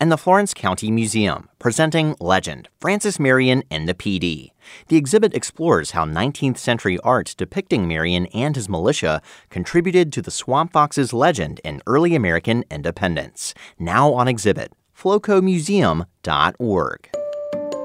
and the Florence County Museum, presenting Legend Francis Marion and the Pee Dee. The exhibit explores how 19th century art depicting Marion and his militia contributed to the Swamp Fox's legend in early American independence. Now on exhibit, flocomuseum.org.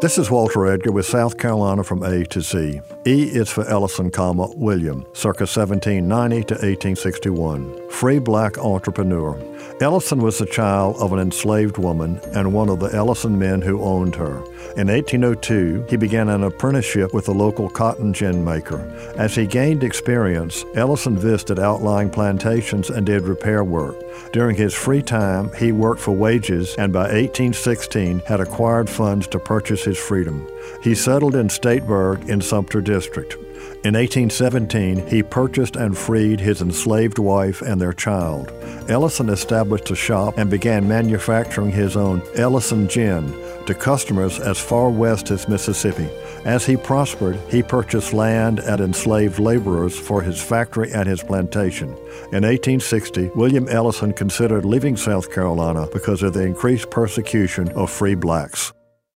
This is Walter Edgar with South Carolina from A to Z. E is for Ellison, comma, William, circa 1790 to 1861. Free black entrepreneur. Ellison was the child of an enslaved woman and one of the Ellison men who owned her. In 1802, he began an apprenticeship with a local cotton gin maker. As he gained experience, Ellison visited outlying plantations and did repair work. During his free time, he worked for wages and by 1816 had acquired funds to purchase his freedom. He settled in Stateburg in Sumter District. In 1817, he purchased and freed his enslaved wife and their child. Ellison established a shop and began manufacturing his own Ellison gin to customers as far west as Mississippi. As he prospered, he purchased land and enslaved laborers for his factory and his plantation. In 1860, William Ellison considered leaving South Carolina because of the increased persecution of free blacks.